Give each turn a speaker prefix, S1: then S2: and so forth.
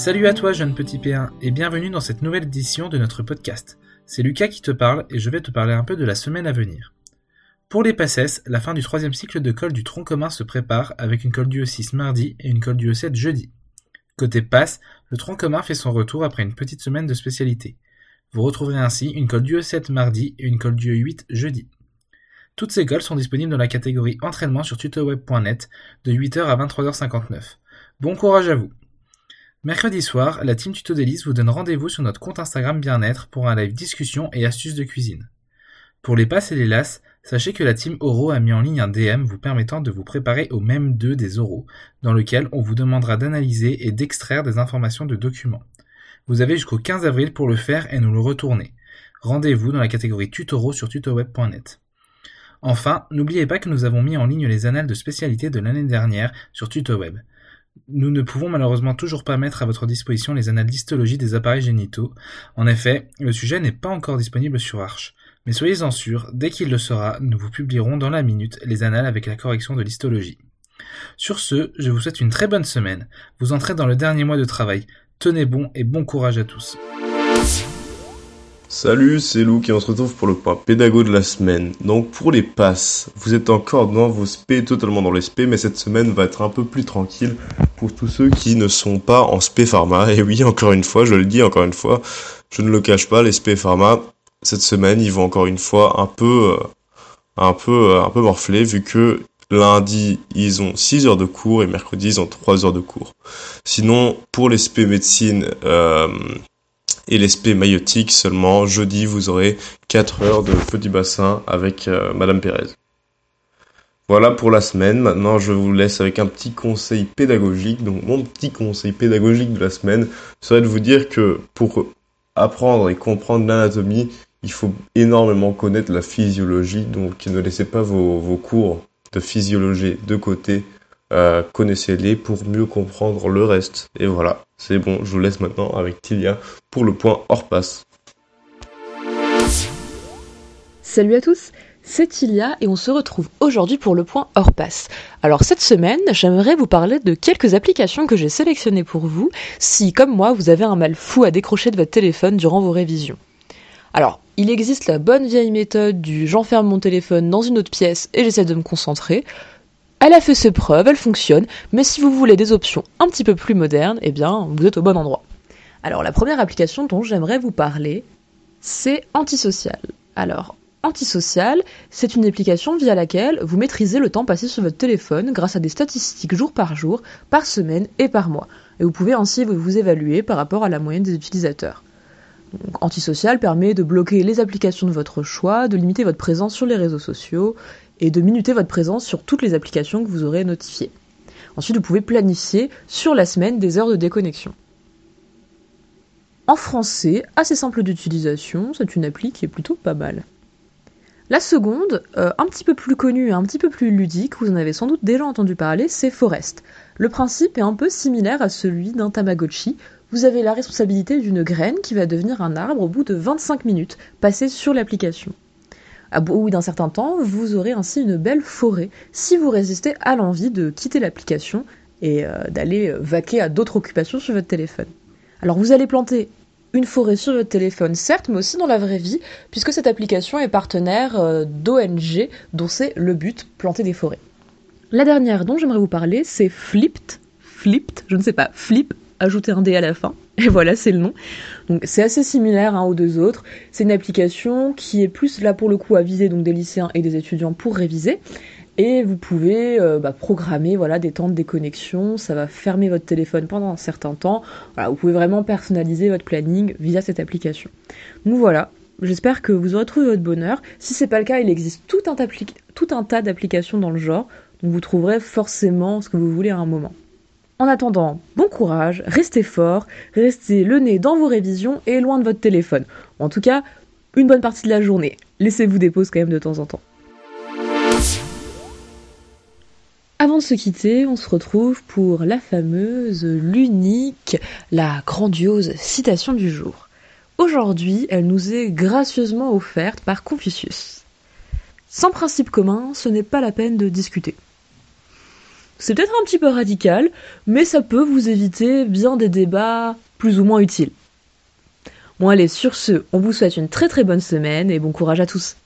S1: Salut à toi jeune petit P1 et bienvenue dans cette nouvelle édition de notre podcast. C'est Lucas qui te parle et je vais te parler un peu de la semaine à venir. Pour les PACES, la fin du troisième cycle de colle du tronc commun se prépare avec une colle du E6 mardi et une colle du E7 jeudi. Côté PASS, le tronc commun fait son retour après une petite semaine de spécialité. Vous retrouverez ainsi une colle du E7 mardi et une colle du E8 jeudi. Toutes ces colles sont disponibles dans la catégorie entraînement sur tutoweb.net de 8h à 23h59. Bon courage à vous Mercredi soir, la team Tuto Délice vous donne rendez-vous sur notre compte Instagram Bien-être pour un live discussion et astuces de cuisine. Pour les passes et les lasses, sachez que la team Oro a mis en ligne un DM vous permettant de vous préparer au même 2 des oraux, dans lequel on vous demandera d'analyser et d'extraire des informations de documents. Vous avez jusqu'au 15 avril pour le faire et nous le retourner. Rendez-vous dans la catégorie Tutoro sur tutoweb.net. Enfin, n'oubliez pas que nous avons mis en ligne les annales de spécialité de l'année dernière sur TutoWeb. Nous ne pouvons malheureusement toujours pas mettre à votre disposition les annales d'histologie des appareils génitaux. En effet, le sujet n'est pas encore disponible sur Arch. Mais soyez-en sûrs, dès qu'il le sera, nous vous publierons dans la minute les annales avec la correction de l'histologie. Sur ce, je vous souhaite une très bonne semaine. Vous entrez dans le dernier mois de travail. Tenez bon et bon courage à tous.
S2: Salut, c'est Lou et on se retrouve pour le point pédago de la semaine. Donc pour les passes, vous êtes encore dans vos SP, totalement dans les SP, mais cette semaine va être un peu plus tranquille pour tous ceux qui ne sont pas en SP Pharma. Et oui, encore une fois, je le dis encore une fois, je ne le cache pas, les SP Pharma, cette semaine, ils vont encore une fois un peu, euh, un peu, euh, un peu morfler vu que lundi, ils ont 6 heures de cours et mercredi, ils ont 3 heures de cours. Sinon, pour les médecine, euh, et l'esprit maïotique seulement. Jeudi, vous aurez 4 heures de petit bassin avec Madame Pérez. Voilà pour la semaine. Maintenant, je vous laisse avec un petit conseil pédagogique. Donc, mon petit conseil pédagogique de la semaine serait de vous dire que pour apprendre et comprendre l'anatomie, il faut énormément connaître la physiologie. Donc, ne laissez pas vos, cours de physiologie de côté. Euh, connaissez-les pour mieux comprendre le reste. Et voilà, c'est bon, je vous laisse maintenant avec Tilia pour le point hors passe.
S3: Salut à tous, c'est Tilia et on se retrouve aujourd'hui pour le point hors passe. Alors cette semaine, j'aimerais vous parler de quelques applications que j'ai sélectionnées pour vous si, comme moi, vous avez un mal fou à décrocher de votre téléphone durant vos révisions. Alors, il existe la bonne vieille méthode du j'enferme mon téléphone dans une autre pièce et j'essaie de me concentrer. Elle a fait ses preuves, elle fonctionne, mais si vous voulez des options un petit peu plus modernes, eh bien, vous êtes au bon endroit. Alors, la première application dont j'aimerais vous parler, c'est Antisocial. Alors, Antisocial, c'est une application via laquelle vous maîtrisez le temps passé sur votre téléphone grâce à des statistiques jour par jour, par semaine et par mois. Et vous pouvez ainsi vous évaluer par rapport à la moyenne des utilisateurs. Antisocial permet de bloquer les applications de votre choix, de limiter votre présence sur les réseaux sociaux et de minuter votre présence sur toutes les applications que vous aurez notifiées. Ensuite, vous pouvez planifier sur la semaine des heures de déconnexion. En français, assez simple d'utilisation, c'est une appli qui est plutôt pas mal. La seconde, euh, un petit peu plus connue un petit peu plus ludique, vous en avez sans doute déjà entendu parler, c'est Forest. Le principe est un peu similaire à celui d'un Tamagotchi. Vous avez la responsabilité d'une graine qui va devenir un arbre au bout de 25 minutes passées sur l'application. À bout d'un certain temps, vous aurez ainsi une belle forêt si vous résistez à l'envie de quitter l'application et euh, d'aller vaquer à d'autres occupations sur votre téléphone. Alors vous allez planter une forêt sur votre téléphone, certes, mais aussi dans la vraie vie, puisque cette application est partenaire euh, d'ONG dont c'est le but, planter des forêts. La dernière dont j'aimerais vous parler, c'est Flipped. Flipped, je ne sais pas, Flip, ajouter un D à la fin. Et voilà, c'est le nom. Donc c'est assez similaire hein, aux deux autres. C'est une application qui est plus là pour le coup à viser donc des lycéens et des étudiants pour réviser. Et vous pouvez euh, bah, programmer voilà des temps de déconnexion. Ça va fermer votre téléphone pendant un certain temps. Voilà, vous pouvez vraiment personnaliser votre planning via cette application. Donc voilà. J'espère que vous aurez trouvé votre bonheur. Si c'est pas le cas, il existe tout un, tout un tas d'applications dans le genre. Donc vous trouverez forcément ce que vous voulez à un moment. En attendant, bon courage, restez fort, restez le nez dans vos révisions et loin de votre téléphone. En tout cas, une bonne partie de la journée. Laissez-vous des pauses quand même de temps en temps. Avant de se quitter, on se retrouve pour la fameuse, l'unique, la grandiose citation du jour. Aujourd'hui, elle nous est gracieusement offerte par Confucius. Sans principe commun, ce n'est pas la peine de discuter. C'est peut-être un petit peu radical, mais ça peut vous éviter bien des débats plus ou moins utiles. Bon allez, sur ce, on vous souhaite une très très bonne semaine et bon courage à tous.